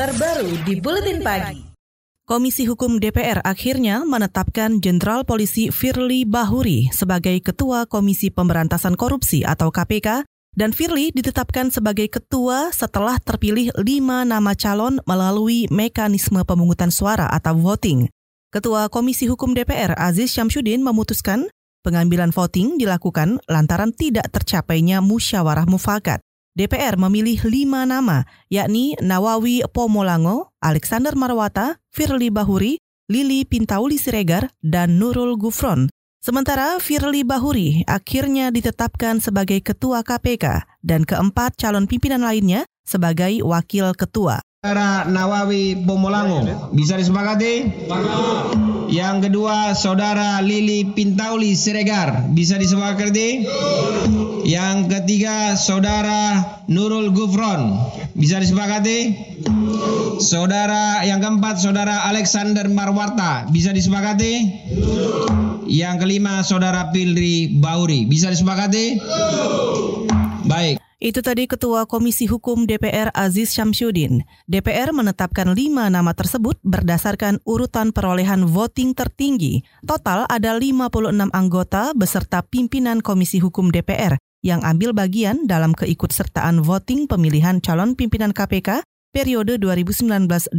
terbaru di Buletin Pagi. Komisi Hukum DPR akhirnya menetapkan Jenderal Polisi Firly Bahuri sebagai Ketua Komisi Pemberantasan Korupsi atau KPK dan Firly ditetapkan sebagai ketua setelah terpilih lima nama calon melalui mekanisme pemungutan suara atau voting. Ketua Komisi Hukum DPR Aziz Syamsuddin memutuskan pengambilan voting dilakukan lantaran tidak tercapainya musyawarah mufakat. DPR memilih lima nama, yakni Nawawi Pomolango, Alexander Marwata, Firly Bahuri, Lili Pintauli Siregar, dan Nurul Gufron. Sementara Firly Bahuri akhirnya ditetapkan sebagai ketua KPK dan keempat calon pimpinan lainnya sebagai wakil ketua. Saudara Nawawi Pomolango, bisa disepakati? Yang kedua, Saudara Lili Pintauli Siregar, bisa disepakati? Yang ketiga, Saudara Nurul Gufron, bisa disepakati? Saudara yang keempat, Saudara Alexander Marwarta, bisa disepakati? Yang kelima, Saudara Pilri Bauri, bisa disepakati? Baik. Itu tadi Ketua Komisi Hukum DPR Aziz Syamsuddin. DPR menetapkan lima nama tersebut berdasarkan urutan perolehan voting tertinggi. Total ada 56 anggota beserta pimpinan Komisi Hukum DPR yang ambil bagian dalam keikutsertaan voting pemilihan calon pimpinan KPK periode 2019-2023.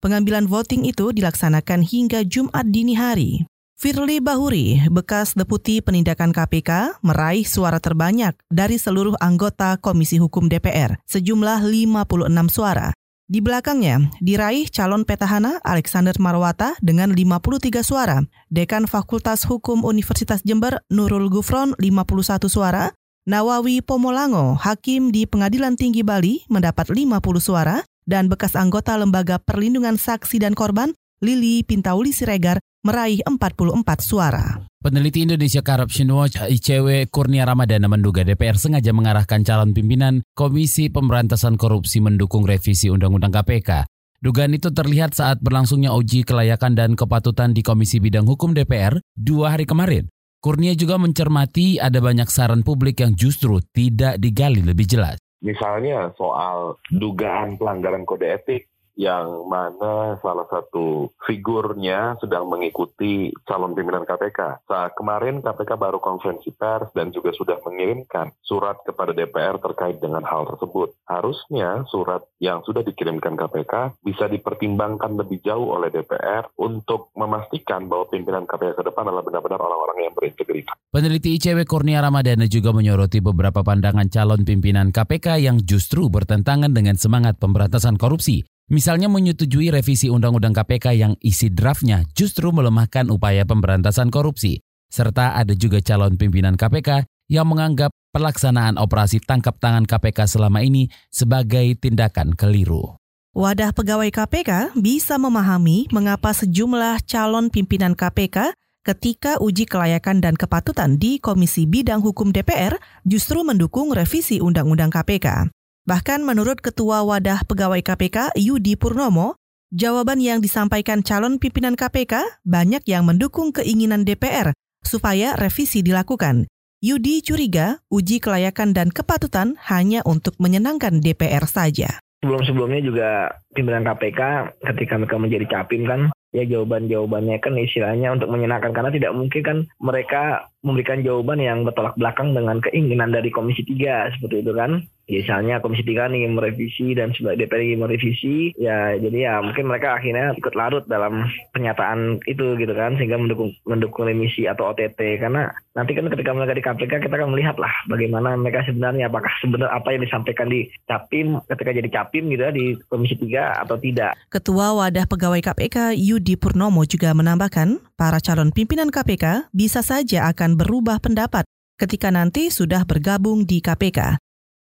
Pengambilan voting itu dilaksanakan hingga Jumat dini hari. Firly Bahuri, bekas Deputi Penindakan KPK, meraih suara terbanyak dari seluruh anggota Komisi Hukum DPR, sejumlah 56 suara. Di belakangnya, diraih calon petahana Alexander Marwata dengan 53 suara, Dekan Fakultas Hukum Universitas Jember Nurul Gufron 51 suara, Nawawi Pomolango, Hakim di Pengadilan Tinggi Bali mendapat 50 suara, dan bekas anggota Lembaga Perlindungan Saksi dan Korban Lili Pintauli Siregar meraih 44 suara. Peneliti Indonesia Corruption Watch ICW Kurnia Ramadana menduga DPR sengaja mengarahkan calon pimpinan Komisi Pemberantasan Korupsi mendukung revisi Undang-Undang KPK. Dugaan itu terlihat saat berlangsungnya uji kelayakan dan kepatutan di Komisi Bidang Hukum DPR dua hari kemarin. Kurnia juga mencermati ada banyak saran publik yang justru tidak digali lebih jelas. Misalnya soal dugaan pelanggaran kode etik yang mana salah satu figurnya sedang mengikuti calon pimpinan KPK. Saat kemarin KPK baru konferensi pers dan juga sudah mengirimkan surat kepada DPR terkait dengan hal tersebut. Harusnya surat yang sudah dikirimkan KPK bisa dipertimbangkan lebih jauh oleh DPR untuk memastikan bahwa pimpinan KPK ke depan adalah benar-benar orang-orang yang berintegritas. Peneliti ICW Kurnia Ramadana juga menyoroti beberapa pandangan calon pimpinan KPK yang justru bertentangan dengan semangat pemberantasan korupsi. Misalnya menyetujui revisi Undang-Undang KPK yang isi draftnya justru melemahkan upaya pemberantasan korupsi. Serta ada juga calon pimpinan KPK yang menganggap pelaksanaan operasi tangkap tangan KPK selama ini sebagai tindakan keliru. Wadah pegawai KPK bisa memahami mengapa sejumlah calon pimpinan KPK ketika uji kelayakan dan kepatutan di Komisi Bidang Hukum DPR justru mendukung revisi Undang-Undang KPK. Bahkan menurut Ketua Wadah Pegawai KPK Yudi Purnomo, jawaban yang disampaikan calon pimpinan KPK banyak yang mendukung keinginan DPR supaya revisi dilakukan. Yudi curiga uji kelayakan dan kepatutan hanya untuk menyenangkan DPR saja. Sebelum-sebelumnya juga pimpinan KPK ketika mereka menjadi capim kan ya jawaban-jawabannya kan istilahnya untuk menyenangkan karena tidak mungkin kan mereka memberikan jawaban yang bertolak belakang dengan keinginan dari Komisi 3 seperti itu kan misalnya Komisi 3 nih merevisi dan sebagai DPR ingin merevisi ya jadi ya mungkin mereka akhirnya ikut larut dalam pernyataan itu gitu kan sehingga mendukung mendukung remisi atau OTT karena nanti kan ketika mereka di KPK kita akan melihat lah bagaimana mereka sebenarnya apakah sebenarnya apa yang disampaikan di Capim ketika jadi Capim gitu ya di Komisi 3 atau tidak. Ketua Wadah Pegawai KPK Yudi Purnomo juga menambahkan para calon pimpinan KPK bisa saja akan berubah pendapat ketika nanti sudah bergabung di KPK.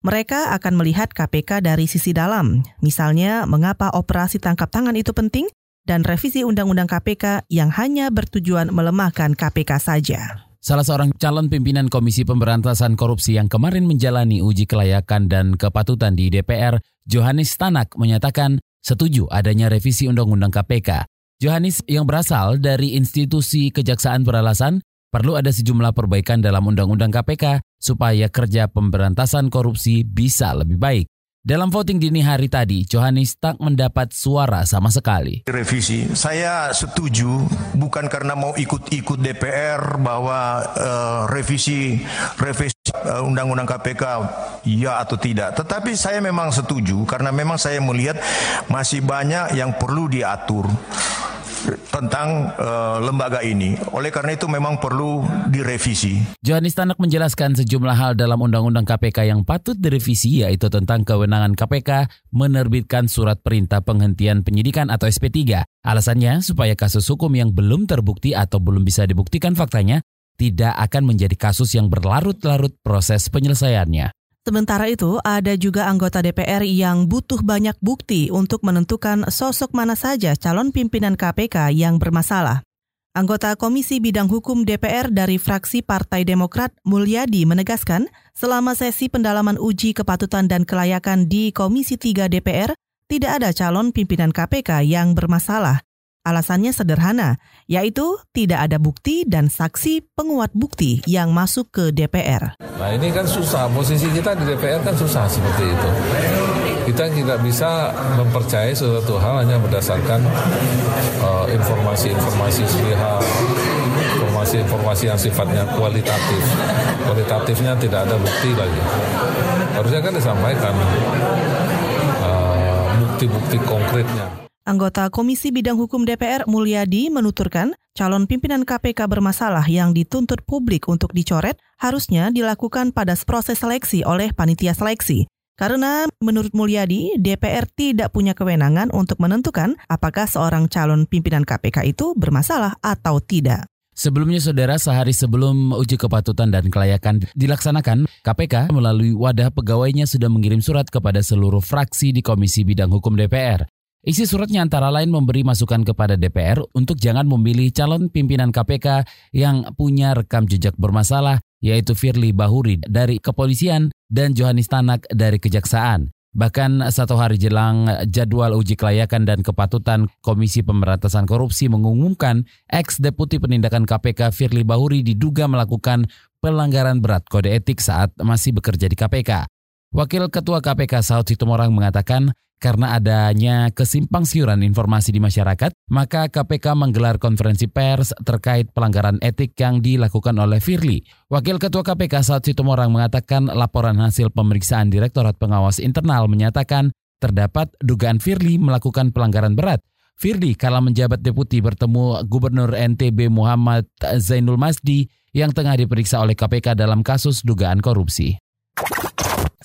Mereka akan melihat KPK dari sisi dalam, misalnya mengapa operasi tangkap tangan itu penting dan revisi Undang-Undang KPK yang hanya bertujuan melemahkan KPK saja. Salah seorang calon pimpinan Komisi Pemberantasan Korupsi yang kemarin menjalani uji kelayakan dan kepatutan di DPR, Johannes Tanak menyatakan setuju adanya revisi Undang-Undang KPK. Johannes yang berasal dari institusi kejaksaan beralasan perlu ada sejumlah perbaikan dalam Undang-Undang KPK supaya kerja pemberantasan korupsi bisa lebih baik. Dalam voting dini hari tadi, Johanis tak mendapat suara sama sekali. Revisi, saya setuju bukan karena mau ikut-ikut DPR bahwa uh, revisi revisi uh, undang-undang KPK ya atau tidak, tetapi saya memang setuju karena memang saya melihat masih banyak yang perlu diatur tentang uh, lembaga ini. Oleh karena itu memang perlu direvisi. Johanis Tanak menjelaskan sejumlah hal dalam Undang-Undang KPK yang patut direvisi yaitu tentang kewenangan KPK menerbitkan surat perintah penghentian penyidikan atau SP3. Alasannya supaya kasus hukum yang belum terbukti atau belum bisa dibuktikan faktanya tidak akan menjadi kasus yang berlarut-larut proses penyelesaiannya. Sementara itu, ada juga anggota DPR yang butuh banyak bukti untuk menentukan sosok mana saja calon pimpinan KPK yang bermasalah. Anggota Komisi Bidang Hukum DPR dari fraksi Partai Demokrat Mulyadi menegaskan, selama sesi pendalaman uji kepatutan dan kelayakan di Komisi 3 DPR, tidak ada calon pimpinan KPK yang bermasalah. Alasannya sederhana, yaitu tidak ada bukti dan saksi penguat bukti yang masuk ke DPR. Nah ini kan susah, posisi kita di DPR kan susah seperti itu. Kita tidak bisa mempercayai sesuatu hal hanya berdasarkan uh, informasi-informasi uh, sepihak, informasi-informasi yang sifatnya kualitatif. Kualitatifnya tidak ada bukti lagi. Harusnya kan disampaikan uh, bukti-bukti konkretnya. Anggota Komisi Bidang Hukum DPR Mulyadi menuturkan, calon pimpinan KPK bermasalah yang dituntut publik untuk dicoret harusnya dilakukan pada proses seleksi oleh panitia seleksi. Karena menurut Mulyadi, DPR tidak punya kewenangan untuk menentukan apakah seorang calon pimpinan KPK itu bermasalah atau tidak. Sebelumnya saudara, sehari sebelum uji kepatutan dan kelayakan dilaksanakan, KPK melalui wadah pegawainya sudah mengirim surat kepada seluruh fraksi di Komisi Bidang Hukum DPR. Isi suratnya antara lain memberi masukan kepada DPR untuk jangan memilih calon pimpinan KPK yang punya rekam jejak bermasalah, yaitu Firly Bahuri dari kepolisian dan Johanis Tanak dari kejaksaan. Bahkan satu hari jelang jadwal uji kelayakan dan kepatutan Komisi Pemberantasan Korupsi mengumumkan ex-deputi penindakan KPK Firly Bahuri diduga melakukan pelanggaran berat kode etik saat masih bekerja di KPK. Wakil Ketua KPK Saud Situmorang mengatakan karena adanya kesimpang siuran informasi di masyarakat, maka KPK menggelar konferensi pers terkait pelanggaran etik yang dilakukan oleh Firly. Wakil Ketua KPK Saud Situmorang mengatakan laporan hasil pemeriksaan Direktorat Pengawas Internal menyatakan terdapat dugaan Firly melakukan pelanggaran berat. Firly kala menjabat deputi bertemu Gubernur NTB Muhammad Zainul Masdi yang tengah diperiksa oleh KPK dalam kasus dugaan korupsi.